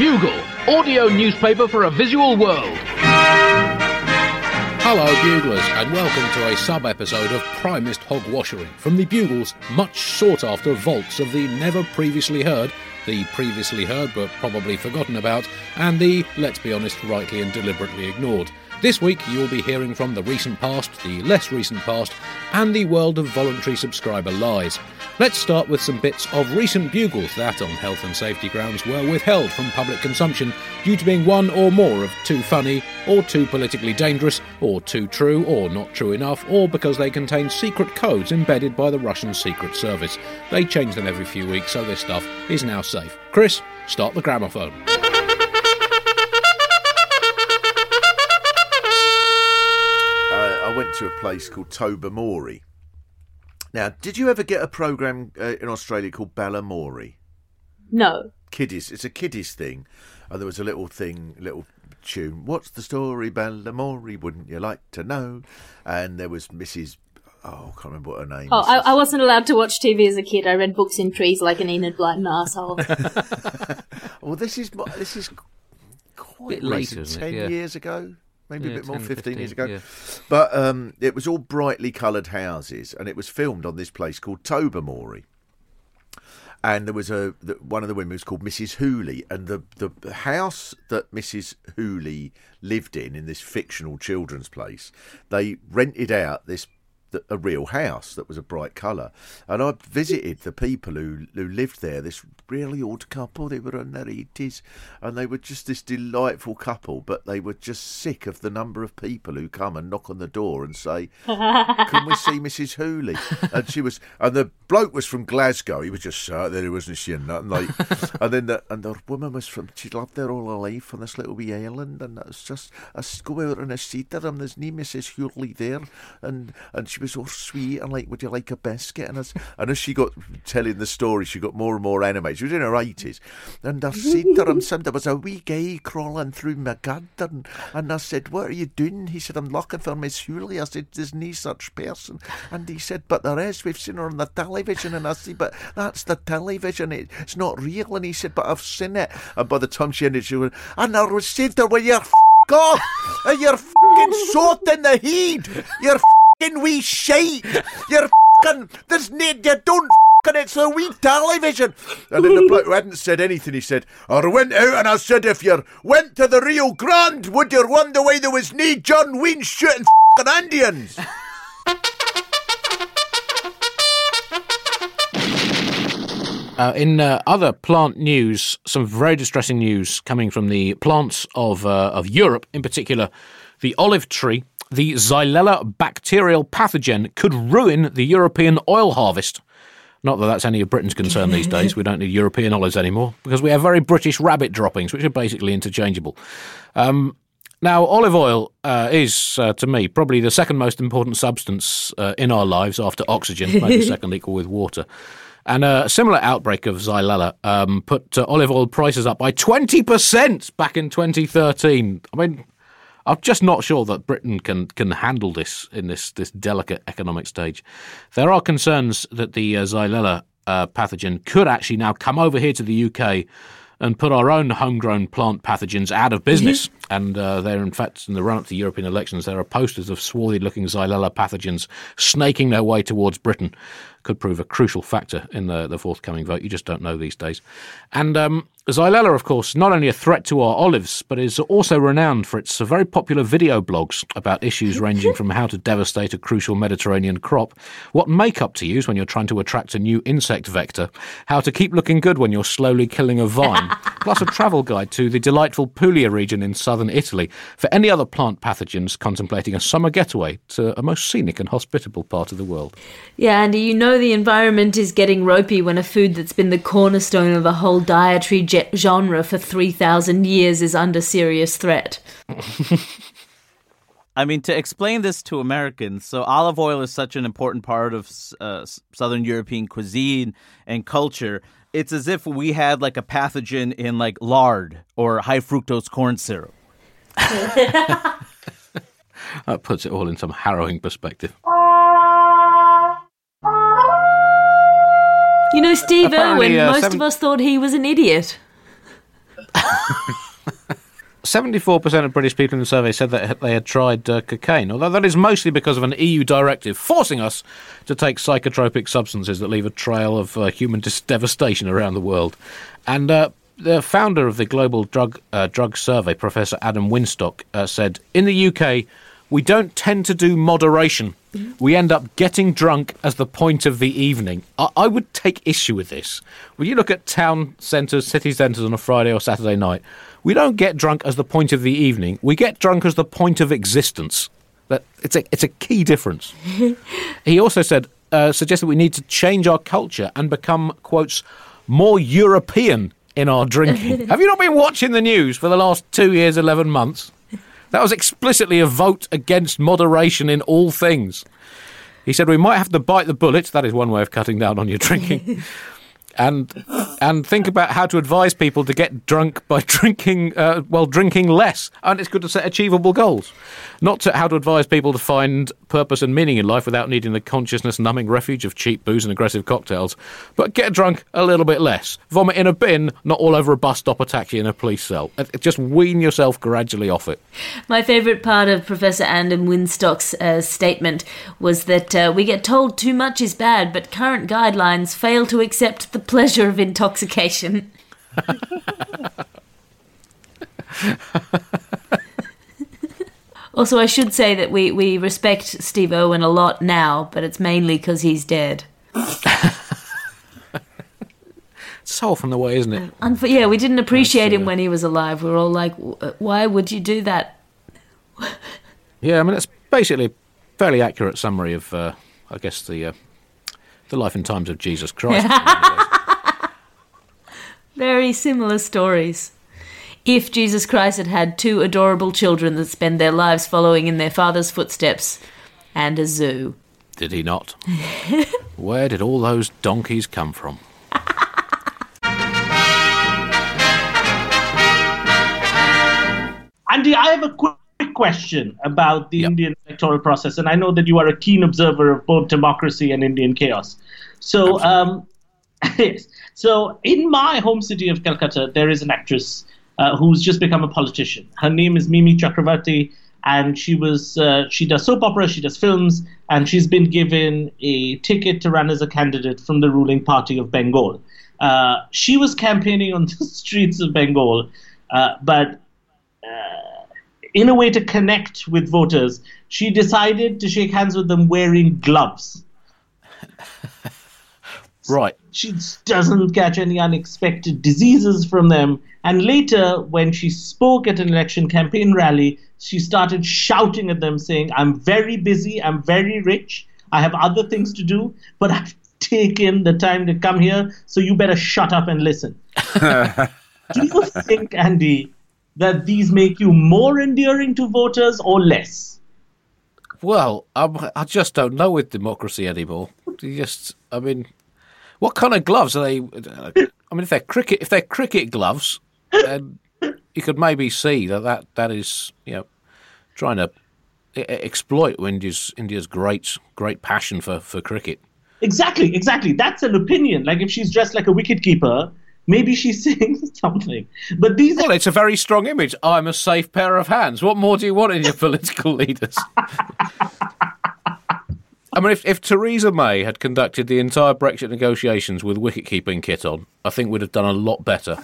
Bugle, audio newspaper for a visual world. Hello, Buglers, and welcome to a sub episode of Primest Hogwashery from the Bugle's much sought after vaults of the never previously heard, the previously heard but probably forgotten about, and the, let's be honest, rightly and deliberately ignored. This week you'll be hearing from the recent past, the less recent past, and the world of voluntary subscriber lies. Let's start with some bits of recent bugles that, on health and safety grounds, were withheld from public consumption due to being one or more of too funny, or too politically dangerous, or too true, or not true enough, or because they contain secret codes embedded by the Russian Secret Service. They change them every few weeks, so this stuff is now safe. Chris, start the gramophone. I went to a place called Tobermory. Now, did you ever get a program uh, in Australia called Balamory? No. Kiddies. It's a kiddies thing. And there was a little thing, little tune. What's the story, Balamory? Wouldn't you like to know? And there was Mrs. Oh, I can't remember what her name Oh, is. I, I wasn't allowed to watch TV as a kid. I read books in trees like an Enid Blyton asshole. well, this is this is quite Bit later, recent, isn't it? ten Yeah. years ago, maybe Yeah, a bit more, 10, fifteen, years ago. yeah. But um, it was all brightly coloured houses, and it was filmed on this place called Tobermory. And there was a the, one of the women was called Mrs. Hoolie, and the, the house that Mrs. Hoolie lived in in this fictional children's place, they rented out this th- a real house that was a bright colour. And I visited the people who who lived there. This really old couple. They were in their eighties, and they were just this delightful couple. But they were just sick of the number of people who come and knock on the door and say, "Can we see Mrs. Hoolie?" And she was, and the bloke was from Glasgow. He was just sat there. He wasn't seeing nothing. Like, and then the and the woman was from. She lived there all her life on this little wee island, and it was just I s- go out and I see to them. There's no Mrs. Hoolie there, and and she was all sweet and like, "Would you like a biscuit?" And as and as she got telling the story, she got more and more animated. She was in her eighties, and I said to him, "Some there was a wee guy crawling through my garden," and I said, "What are you doing?" He said, "I'm looking for Miss Hoolie." I said, "There's no such person," and he said, "But there is. We've seen her on the television." And I said, "But that's the television. It, it's not real." And he said, "But I've seen it." And by the time she ended, she went, "And I to her, well, you're off, and you're fucking soaked in the heat. You're fucking wee shite. You're fucking. There's no. You don't." And it's a wee television. And then the bloke who hadn't said anything, he said, I went out and I said, if you went to the Rio Grande, would you wonder why there was no John Wayne shooting fucking Indians? Uh, in uh, other plant news, some very distressing news coming from the plants of uh, of Europe, in particular, the olive tree. The Xylella bacterial pathogen could ruin the European oil harvest. Not that that's any of Britain's concern these days. We don't need European olives anymore because we have very British rabbit droppings, which are basically interchangeable. Um, now, olive oil uh, is, uh, to me, probably the second most important substance uh, in our lives after oxygen, maybe second equal with water. And a similar outbreak of Xylella um, put uh, olive oil prices up by 20% back in 2013. I mean, I'm just not sure that Britain can can handle this in this this delicate economic stage. There are concerns that the uh, Xylella uh, pathogen could actually now come over here to the UK and put our own homegrown plant pathogens out of business. and uh, there, in fact, in the run up to European elections, there are posters of swarthy-looking Xylella pathogens snaking their way towards Britain. Could prove a crucial factor in the, the forthcoming vote. You just don't know these days. And um, Xylella, of course, not only a threat to our olives, but is also renowned for its very popular video blogs about issues ranging from how to devastate a crucial Mediterranean crop, what makeup to use when you're trying to attract a new insect vector, how to keep looking good when you're slowly killing a vine, plus a travel guide to the delightful Puglia region in southern Italy for any other plant pathogens contemplating a summer getaway to a most scenic and hospitable part of the world. Yeah, Andy, you know the environment is getting ropey when a food that's been the cornerstone of a whole dietary ge- genre for 3,000 years is under serious threat. I mean, to explain this to Americans, so olive oil is such an important part of uh, Southern European cuisine and culture. It's as if we had like a pathogen in like lard or high fructose corn syrup. That puts it all in some harrowing perspective. You know, Steve Apparently, Irwin, uh, most seven- of us thought he was an idiot. 74% of British people in the survey said that they had tried uh, cocaine, although that is mostly because of an EU directive forcing us to take psychotropic substances that leave a trail of uh, human dis- devastation around the world. And uh, the founder of the Global Drug uh, Drug Survey, Professor Adam Winstock, uh, said, "In the UK, we don't tend to do moderation. We end up getting drunk as the point of the evening. I, I would take issue with this. When you look at town centres, city centres on a Friday or Saturday night, we don't get drunk as the point of the evening. We get drunk as the point of existence. That it's a it's a key difference. he also said uh, suggested we need to change our culture and become quotes more European in our drinking. Have you not been watching the news for the last two years, eleven months? That was explicitly a vote against moderation in all things. He said we might have to bite the bullet. That is one way of cutting down on your drinking. and and think about how to advise people to get drunk by drinking uh, well drinking less. And it's good to set achievable goals. Not to how to advise people to find purpose and meaning in life without needing the consciousness numbing refuge of cheap booze and aggressive cocktails. But get drunk a little bit less. Vomit in a bin not all over a bus stop or taxi in a police cell. Uh, just wean yourself gradually off it. My favourite part of Professor Adam Winstock's uh, statement was that uh, we get told too much is bad, but current guidelines fail to accept the pleasure of intoxication. also, I should say that we, we respect Steve Irwin a lot now, but it's mainly because he's dead. so often the way isn't it Unf- yeah, we didn't appreciate him when he was alive. We were all like, "W- uh, why would you do that? yeah i mean it's basically a fairly accurate summary of uh, i guess the uh, the life and times of jesus christ Very similar stories. If Jesus Christ had had two adorable children that spend their lives following in their father's footsteps, and a zoo. Did he not? Where did all those donkeys come from? Andy, I have a quick question about the Yep. Indian electoral process, and I know that you are a keen observer of both democracy and Indian chaos. So, um, yes. so in my home city of Calcutta, there is an actress uh, who's just become a politician. Her name is Mimi Chakraborty, and she was uh, she does soap opera, she does films, and she's been given a ticket to run as a candidate from the ruling party of Bengal. Uh, she was campaigning on the streets of Bengal, uh, but in a way to connect with voters, she decided to shake hands with them wearing gloves. Right. She doesn't catch any unexpected diseases from them. And later, when she spoke at an election campaign rally, she started shouting at them, saying, I'm very busy, I'm very rich, I have other things to do, but I've taken the time to come here, so you better shut up and listen. do you think, Andy, that these make you more endearing to voters or less? Well, I'm, I just don't know with democracy anymore. You just, I mean, what kind of gloves are they? Uh, I mean, if they're cricket, if they're cricket gloves, then you could maybe see that that, that is, you know, trying to exploit India's India's great great passion for, for cricket. Exactly, exactly. That's an opinion. Like if she's dressed like a wicketkeeper, maybe she's saying something. But these Well, it's a very strong image. I'm a safe pair of hands. What more do you want in your political leaders? I mean, if, if Theresa May had conducted the entire Brexit negotiations with wicket-keeping kit on, I think we'd have done a lot better.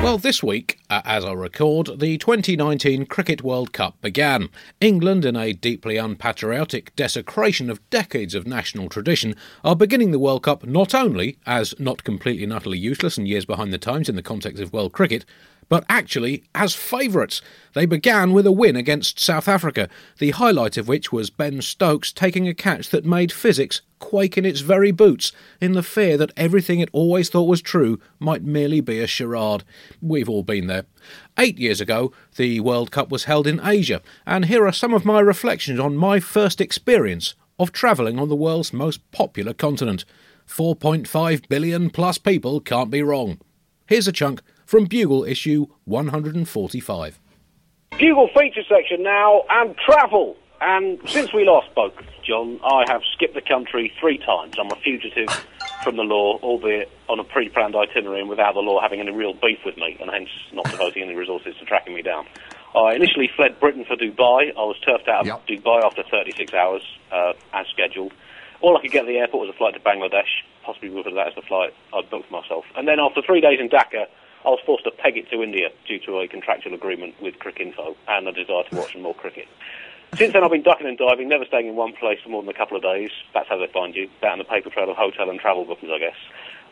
Well, this week, uh, as I record, the 2019 Cricket World Cup began. England, in a deeply unpatriotic desecration of decades of national tradition, are beginning the World Cup not only as not completely and utterly useless and years behind the times in the context of world cricket, but actually as favourites. They began with a win against South Africa, the highlight of which was Ben Stokes taking a catch that made physics quake in its very boots in the fear that everything it always thought was true might merely be a charade. We've all been there. Eight years ago, the World Cup was held in Asia, and here are some of my reflections on my first experience of travelling on the world's most popular continent. 4.5 billion plus people can't be wrong. Here's a chunk from Bugle issue 145. Bugle feature section now and travel. And since we last spoke, John, I have skipped the country three times. I'm a fugitive from the law, albeit on a pre-planned itinerary and without the law having any real beef with me, and hence not devoting any resources to tracking me down. I initially fled Britain for Dubai. I was turfed out of Yep. Dubai after 36 hours, uh, as scheduled. All I could get at the airport was a flight to Bangladesh, possibly because that is the flight I'd booked myself. And then after three days in Dhaka, I was forced to peg it to India due to a contractual agreement with Cricinfo and a desire to watch some more cricket. Since then, I've been ducking and diving, never staying in one place for more than a couple of days. That's how they find you, down the paper trail of hotel and travel bookings, I guess.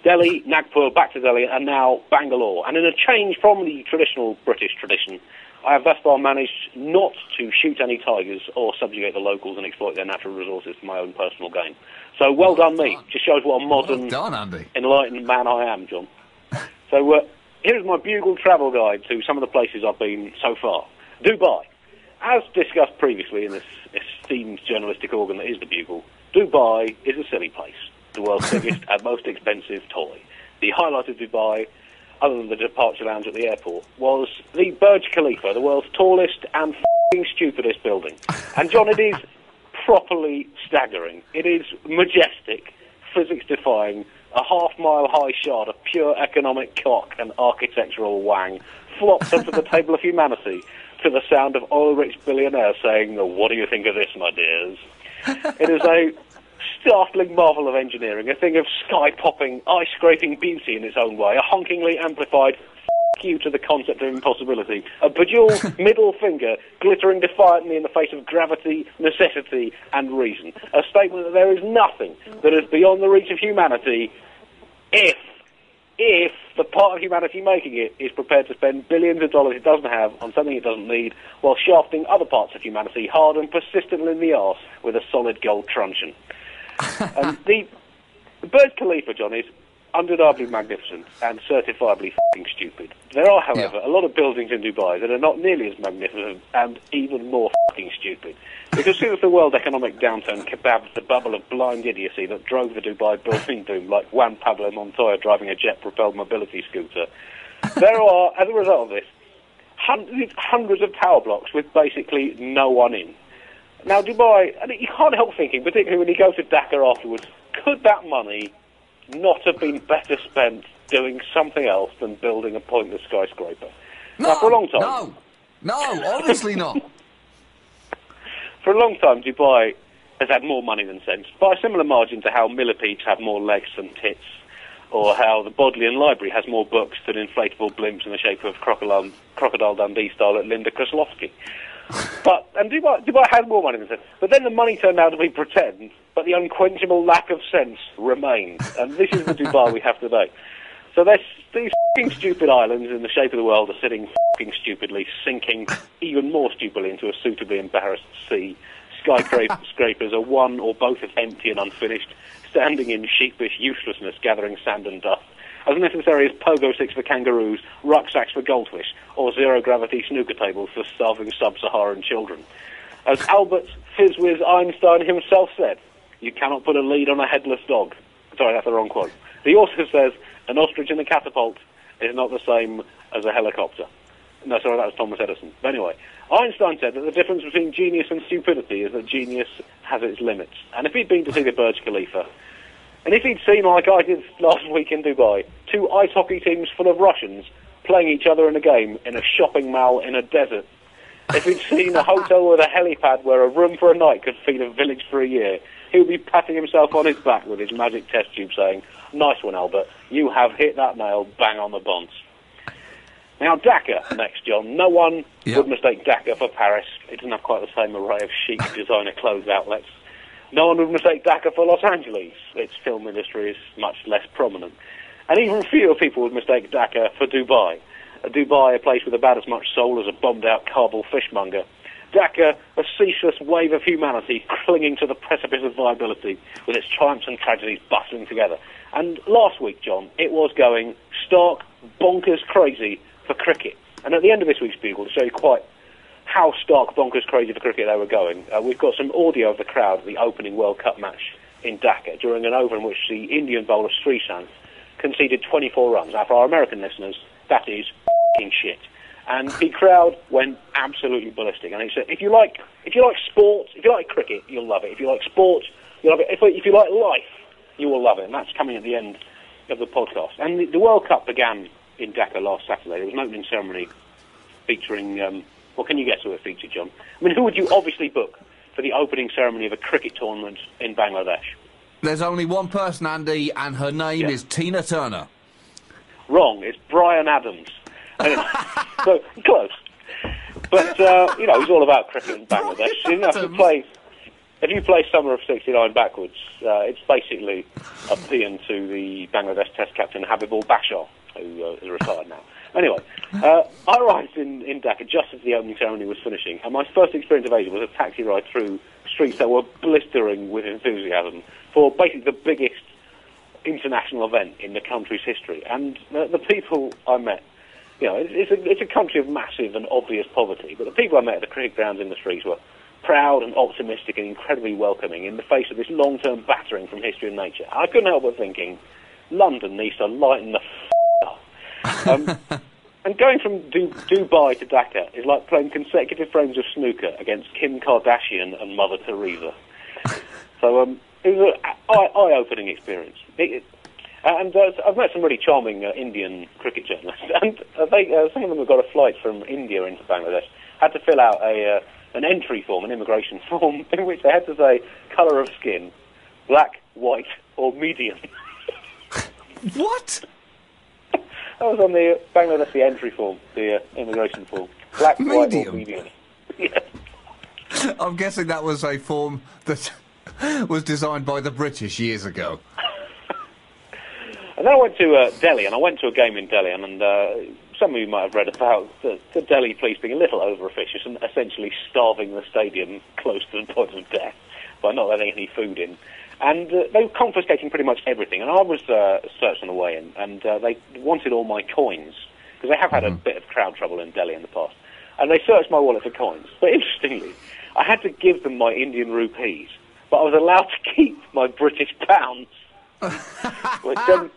Delhi, Nagpur, back to Delhi, and now Bangalore. And in a change from the traditional British tradition, I have thus far managed not to shoot any tigers or subjugate the locals and exploit their natural resources for my own personal gain. So well done, me. Just shows what a modern, Well done, Andy. enlightened man I am, John. So uh, here's my Bugle travel guide to some of the places I've been so far. Dubai. As discussed previously in this esteemed journalistic organ that is the Bugle, Dubai is a silly place. The world's biggest and most expensive toy. The highlight of Dubai, other than the departure lounge at the airport, was the Burj Khalifa, the world's tallest and fing stupidest building. And John, it is properly staggering. It is majestic, physics defying, a half mile high shard of pure economic cock and architectural wang flops onto the table of humanity to the sound of oil rich billionaires saying, What do you think of this, my dears? It is a startling marvel of engineering, a thing of sky popping, eye scraping beauty in its own way, a honkingly amplified you to the concept of impossibility, uh, a bejeweled middle finger glittering defiantly in the face of gravity, necessity, and reason. A statement that there is nothing that is beyond the reach of humanity if if the part of humanity making it is prepared to spend billions of dollars it doesn't have on something it doesn't need, while shafting other parts of humanity hard and persistently in the arse with a solid gold truncheon. and um, the, the Burj Khalifa, John, is undeniably magnificent and certifiably fing stupid. There are, however, a lot of buildings in Dubai that are not nearly as magnificent and even more fing stupid. Because since the world economic downturn kebabbed the bubble of blind idiocy that drove the Dubai building boom like Juan Pablo Montoya driving a jet-propelled mobility scooter, there are, as a result of this, hundreds, hundreds of tower blocks with basically no one in. Now, Dubai, and you can't help thinking, particularly when you go to Dhaka afterwards, could that money not have been better spent doing something else than building a pointless skyscraper? No, now, for a long time, no, no, obviously not. for a long time, Dubai has had more money than sense, by a similar margin to how millipedes have more legs than tits, or how the Bodleian Library has more books than inflatable blimps in the shape of Crocodile, Crocodile Dundee style at Linda Kraslovsky. But and Dubai, Dubai has more money than sense. But then the money turned out to be pretend, but the unquenchable lack of sense remained. And this is the Dubai we have today. So these fing stupid islands in the shape of the world are sitting fing stupidly, sinking even more stupidly into a suitably embarrassed sea. Skyscrapers are one or both as empty and unfinished, standing in sheepish uselessness, gathering sand and dust. As necessary as pogo sticks for kangaroos, rucksacks for goldfish, or zero gravity snooker tables for starving sub Saharan children. As Albert Fizzwiz Einstein himself said, you cannot put a lead on a headless dog. Sorry, that's the wrong quote. He also says, an ostrich in a catapult is not the same as a helicopter. No, sorry, that was Thomas Edison. But anyway, Einstein said that the difference between genius and stupidity is that genius has its limits. And if he'd been to see the Burj Khalifa, and if he'd seen, like I did last week in Dubai, two ice hockey teams full of Russians playing each other in a game in a shopping mall in a desert, if he'd seen a hotel with a helipad where a room for a night could feed a village for a year, he would be patting himself on his back with his magic test tube saying, Nice one, Albert. You have hit that nail bang on the bonce. Now, Dhaka next, John. No one Yep. would mistake Dhaka for Paris. It doesn't have quite the same array of chic designer clothes outlets. No one would mistake Dhaka for Los Angeles. Its film industry is much less prominent. And even fewer people would mistake Dhaka for Dubai. A Dubai, a place with about as much soul as a bombed-out Kabul fishmonger. Dhaka, a ceaseless wave of humanity clinging to the precipice of viability, with its triumphs and tragedies bustling together. And last week, John, it was going stark, bonkers crazy for cricket. And at the end of this week's Bugle, to show you quite how stark bonkers crazy for cricket they were going, uh, we've got some audio of the crowd at the opening World Cup match in Dhaka during an over in which the Indian bowler Sreesanth conceded 24 runs. Now, for our American listeners, that is fing shit. And the crowd went absolutely ballistic. And it's, said, if you like, if you like sport, if you like cricket, you'll love it. If you like sport, you'll love it. If, if you like life, You will love it, and that's coming at the end of the podcast. And the, the World Cup began in Dhaka last Saturday. There was an opening ceremony featuring. Um, what can you guess who it featured, John? I mean, who would you obviously book for the opening ceremony of a cricket tournament in Bangladesh? There's only one person, Andy, and her name Yeah. is Tina Turner. Wrong. It's Bryan Adams. Anyway, so close. But uh, you know, he's all about cricket in Bangladesh. You know, if you play, if you play Summer of '69 backwards, uh, it's basically a paean to the Bangladesh Test captain Habibul Bashar, who uh, is retired now. Anyway, uh, I arrived in, in Dhaka just as the opening ceremony was finishing, and my first experience of Asia was a taxi ride through streets that were blistering with enthusiasm for basically the biggest international event in the country's history. And the, the people I met, you know, it's, a, it's a country of massive and obvious poverty, but the people I met at the cricket grounds in the streets were proud and optimistic and incredibly welcoming in the face of this long-term battering from history and nature. I couldn't help but thinking, London needs to lighten the f- up. Um, and going from du- Dubai to Dhaka is like playing consecutive frames of snooker against Kim Kardashian and Mother Teresa. So um, it was an eye- eye-opening experience. It, it, and uh, I've met some really charming uh, Indian cricket journalists, and uh, they, uh, some of them have got a flight from India into Bangladesh. Had to fill out a uh, an entry form, an immigration form, in which they had to say colour of skin, black, white, or medium. What? That was on the Bangladeshi entry form, the uh, immigration form. Black, white, or Medium? medium. yeah. I'm guessing that was a form that was designed by the British years ago. And then I went to uh, Delhi, and I went to a game in Delhi, and, and uh, some of you might have read about the, the Delhi police being a little over-officious and essentially starving the stadium close to the point of death by not letting any food in. And uh, they were confiscating pretty much everything. And I was uh, searched on the way in, and uh, they wanted all my coins, because they have had a bit of crowd trouble in Delhi in the past. And they searched my wallet for coins. But interestingly, I had to give them my Indian rupees, but I was allowed to keep my British pounds. which, um,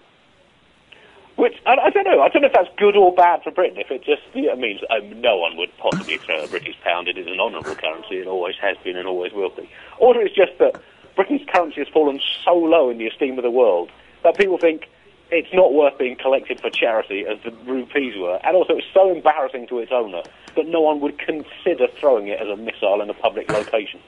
which I, I don't know. I don't know if that's good or bad for Britain. If it just you know, means um, no one would possibly throw a British pound. It is an honourable currency. It always has been and always will be. Or it's just that Britain's currency has fallen so low in the esteem of the world that people think it's not worth being collected for charity as the rupees were. And also, it's so embarrassing to its owner that no one would consider throwing it as a missile in a public location.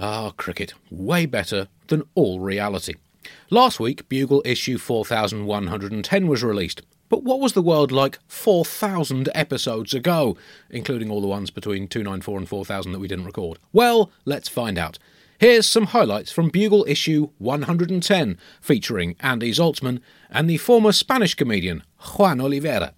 Ah, cricket. Way better than all reality. Last week, Bugle issue 4110 was released. But what was the world like 4,000 episodes ago, including all the ones between 294 and 4,000 that we didn't record? Well, let's find out. Here's some highlights from Bugle issue 110, featuring Andy Zaltzman and the former Spanish comedian Juan Oliveira.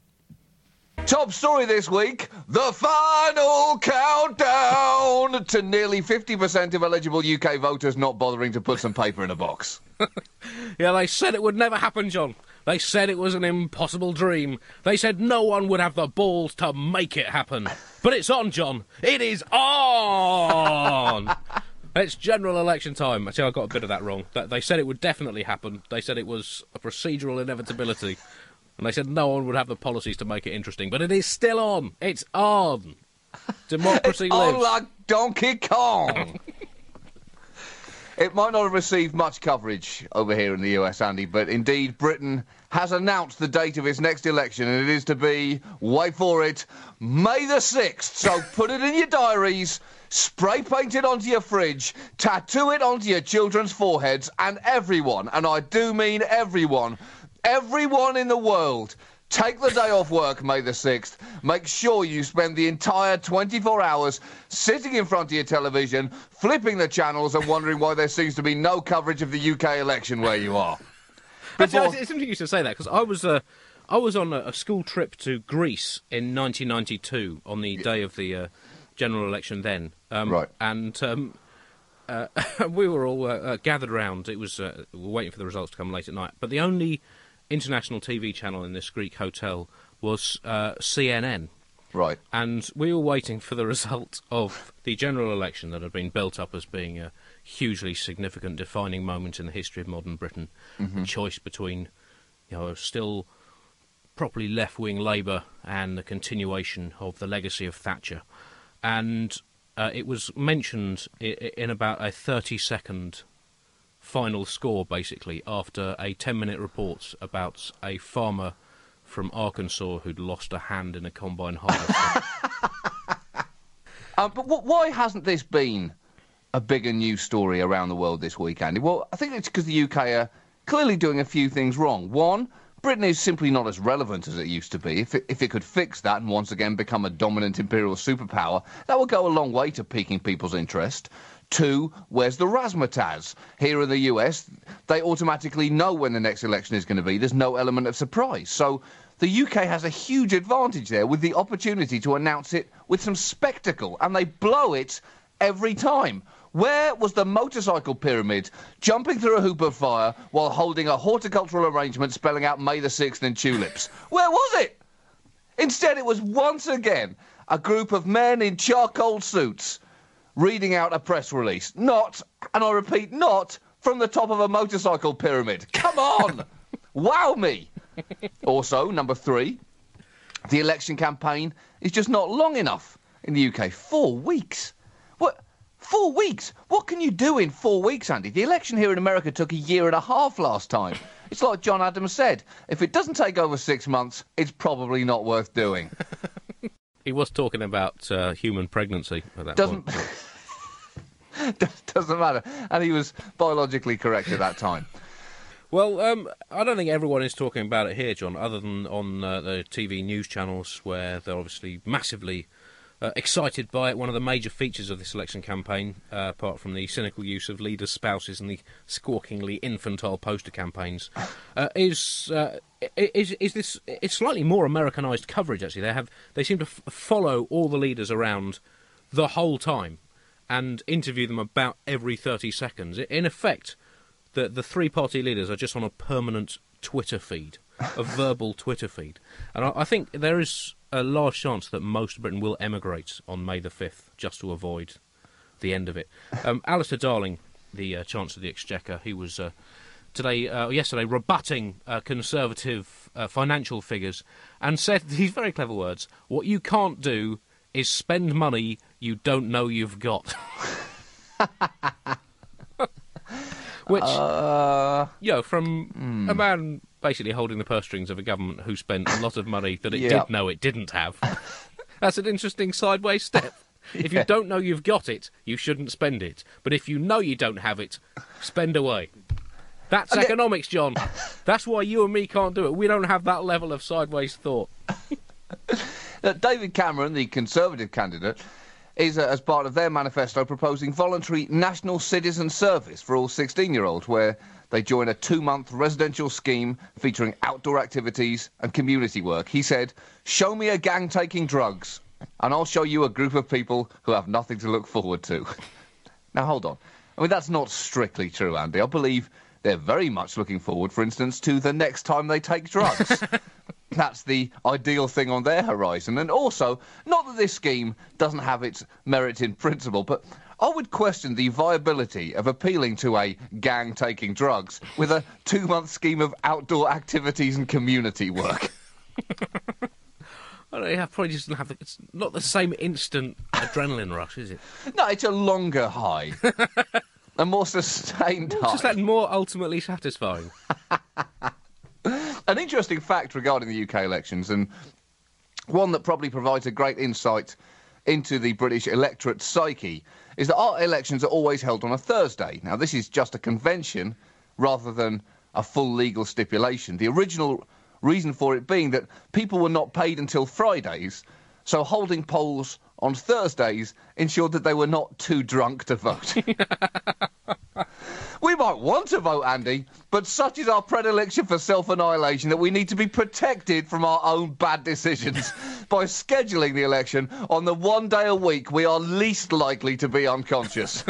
Top story this week the final countdown to nearly 50% of eligible UK voters not bothering to put some paper in a box. Yeah, they said it would never happen, John. They said it was an impossible dream. They said no one would have the balls to make it happen. But it's on, John. It is on! it's general election time. I Actually, I got a bit of that wrong. They said it would definitely happen. They said it was a procedural inevitability. And they said no one would have the policies to make it interesting. But it is still on. It's on. Democracy lives. On like Donkey Kong! It might not have received much coverage over here in the US, Andy, but indeed Britain has announced the date of its next election, and it is to be, wait for it, May the 6th. So put it in your diaries, spray paint it onto your fridge, tattoo it onto your children's foreheads, and everyone, and I do mean everyone, everyone in the world, Take the day off work, May the 6th. Make sure you spend the entire 24 hours sitting in front of your television, flipping the channels, and wondering why there seems to be no coverage of the UK election where you are. Actually, Before- it's interesting you should say that because I was uh, I was on a, a school trip to Greece in 1992 on the day of the uh, general election then. Um, Right. And um, uh, we were all uh, uh, gathered around. It was uh, we were waiting for the results to come late at night. But the only international TV channel in this Greek hotel was uh, CNN. Right. And we were waiting for the result of the general election that had been built up as being a hugely significant defining moment in the history of modern Britain. The choice between, you know, still properly left wing Labour and the continuation of the legacy of Thatcher. And uh, it was mentioned in about a 30 second final score, basically, after a 10 minute report about a farmer from Arkansas who'd lost a hand in a combine harvester. Uh, but wh- why hasn't this been a bigger news story around the world this week, Andy? Well, I think it's because the UK are clearly doing a few things wrong. One, Britain is simply not as relevant as it used to be. If it, if it could fix that and once again become a dominant imperial superpower, that would go a long way to piquing people's interest. Two, where's the razzmatazz? Here in the US, they automatically know when the next election is going to be. There's no element of surprise. So the UK has a huge advantage there with the opportunity to announce it with some spectacle, and they blow it every time. Where was the motorcycle pyramid jumping through a hoop of fire while holding a horticultural arrangement spelling out May the 6th in tulips? Where was it? Instead, it was once again a group of men in charcoal suits reading out a press release. Not, and I repeat, not from the top of a motorcycle pyramid. Come on! wow me! Also, number three, the election campaign is just not long enough in the UK. Four weeks. Four weeks? What can you do in four weeks, Andy? The election here in America took a year and a half last time. It's like John Adams said if it doesn't take over six months, it's probably not worth doing. he was talking about uh, human pregnancy at that Doesn't. point. doesn't matter. And he was biologically correct at that time. Well, um, I don't think everyone is talking about it here, John, other than on uh, the TV news channels where they're obviously massively uh, excited by it. One of the major features of this election campaign, uh, apart from the cynical use of leaders' spouses and the squawkingly infantile poster campaigns, uh, is, uh, is is this? It's slightly more Americanized coverage. Actually, they have they seem to f- follow all the leaders around the whole time and interview them about every thirty seconds. In effect the the three party leaders are just on a permanent Twitter feed, a verbal Twitter feed, and I, I think there is a large chance that most of Britain will emigrate on May the fifth, just to avoid the end of it. Um, Alistair Darling, the uh, Chancellor of the Exchequer, he was. Uh, Today, uh, yesterday, rebutting uh, conservative uh, financial figures, and said these very clever words: "What you can't do is spend money you don't know you've got." Which, Uh, you know, from a man basically holding the purse strings of a government who spent a lot of money that it Yeah. did know it didn't have. That's an interesting sideways step. If you don't know you've got it, you shouldn't spend it. But if you know you don't have it, spend away. That's Okay. economics, John. That's why you and me can't do it. We don't have that level of sideways thought. Uh, David Cameron, the Conservative candidate, is, uh, as part of their manifesto, proposing voluntary national citizen service for all 16 year olds, where they join a two month residential scheme featuring outdoor activities and community work. He said, Show me a gang taking drugs, and I'll show you a group of people who have nothing to look forward to. now, hold on. I mean, that's not strictly true, Andy. I believe they're very much looking forward, for instance, to the next time they take drugs. That's the ideal thing on their horizon. And also, not that this scheme doesn't have its merit in principle, but I would question the viability of appealing to a gang taking drugs with a two month scheme of outdoor activities and community work. I don't know, yeah, probably just have. The, it's not the same instant adrenaline rush, is it? No, it's a longer high. a more sustained It's high. just that more ultimately satisfying. An interesting fact regarding the UK elections, and one that probably provides a great insight into the British electorate psyche, is that our elections are always held on a Thursday. Now, this is just a convention rather than a full legal stipulation. The original reason for it being that people were not paid until Fridays, so holding polls on Thursdays ensured that they were not too drunk to vote. Might want to vote, Andy, but such is our predilection for self annihilation that we need to be protected from our own bad decisions by scheduling the election on the one day a week we are least likely to be unconscious.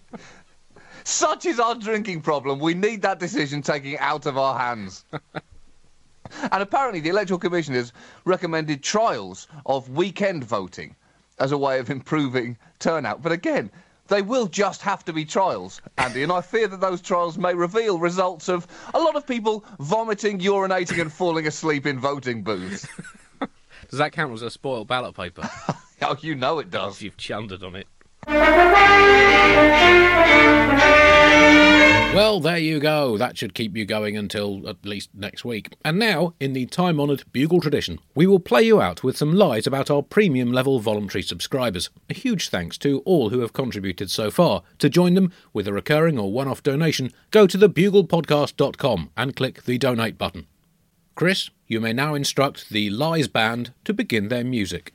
such is our drinking problem. We need that decision taking out of our hands. And apparently, the Electoral Commission has recommended trials of weekend voting as a way of improving turnout. But again, they will just have to be trials, Andy, and I fear that those trials may reveal results of a lot of people vomiting, urinating, and falling asleep in voting booths. Does that count as a spoiled ballot paper? Oh, you know it does. You've chundered on it. Well, there you go. That should keep you going until at least next week. And now, in the time honoured Bugle tradition, we will play you out with some lies about our premium level voluntary subscribers. A huge thanks to all who have contributed so far. To join them with a recurring or one off donation, go to thebuglepodcast.com and click the donate button. Chris, you may now instruct the Lies Band to begin their music.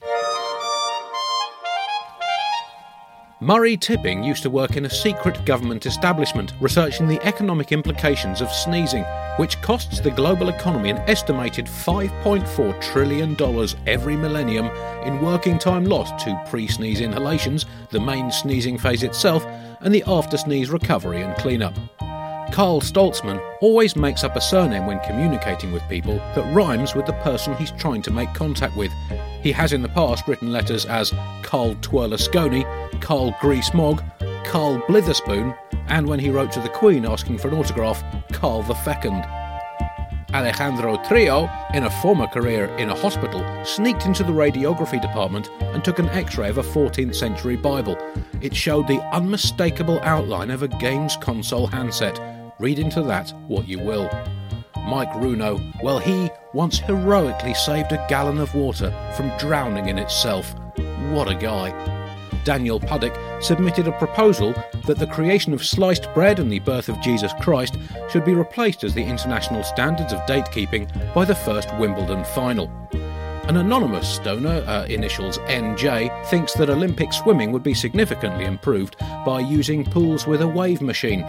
Murray Tipping used to work in a secret government establishment researching the economic implications of sneezing, which costs the global economy an estimated $5.4 trillion every millennium in working time lost to pre sneeze inhalations, the main sneezing phase itself, and the after sneeze recovery and cleanup. Carl Stoltzman always makes up a surname when communicating with people that rhymes with the person he's trying to make contact with. He has in the past written letters as Carl Twirlascone, Carl Grease-Mogg, Carl Blitherspoon, and when he wrote to the Queen asking for an autograph, Carl the Fecund. Alejandro Trio, in a former career in a hospital, sneaked into the radiography department and took an x ray of a 14th century Bible. It showed the unmistakable outline of a games console handset. Read into that what you will. Mike Runo, well, he once heroically saved a gallon of water from drowning in itself. What a guy. Daniel Puddock submitted a proposal that the creation of sliced bread and the birth of Jesus Christ should be replaced as the international standards of date keeping by the first Wimbledon final. An anonymous donor, uh, initials NJ, thinks that Olympic swimming would be significantly improved by using pools with a wave machine.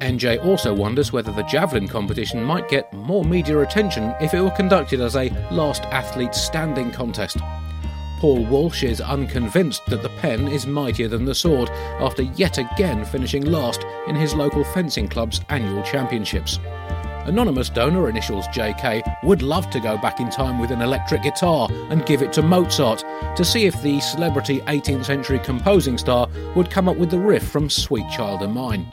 NJ also wonders whether the javelin competition might get more media attention if it were conducted as a last athlete standing contest. Paul Walsh is unconvinced that the pen is mightier than the sword after yet again finishing last in his local fencing club's annual championships. Anonymous donor, initials JK, would love to go back in time with an electric guitar and give it to Mozart to see if the celebrity 18th century composing star would come up with the riff from Sweet Child of Mine.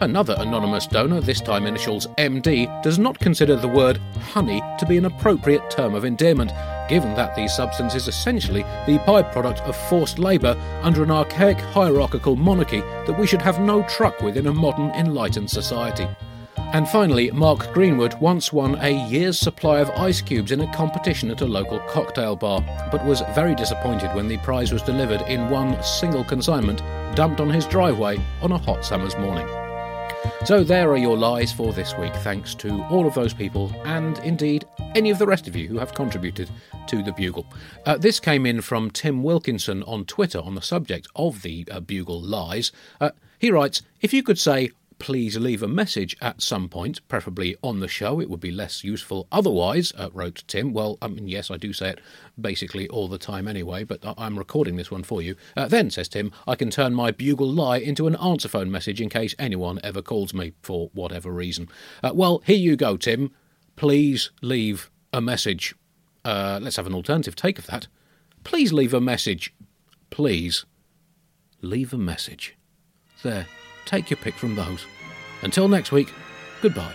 Another anonymous donor, this time initials MD, does not consider the word honey to be an appropriate term of endearment, given that the substance is essentially the byproduct of forced labour under an archaic hierarchical monarchy that we should have no truck with in a modern enlightened society. And finally, Mark Greenwood once won a year's supply of ice cubes in a competition at a local cocktail bar, but was very disappointed when the prize was delivered in one single consignment, dumped on his driveway on a hot summer's morning. So there are your lies for this week, thanks to all of those people and indeed any of the rest of you who have contributed to the Bugle. Uh, this came in from Tim Wilkinson on Twitter on the subject of the uh, Bugle lies. Uh, he writes, If you could say, please leave a message at some point, preferably on the show. It would be less useful otherwise, uh, wrote Tim. Well, I mean, yes, I do say it basically all the time anyway, but I'm recording this one for you. Uh, then, says Tim, I can turn my bugle lie into an answer phone message in case anyone ever calls me for whatever reason. Uh, well, here you go, Tim. Please leave a message. Uh, let's have an alternative take of that. Please leave a message. Please leave a message. There. Take your pick from those. Until next week, goodbye.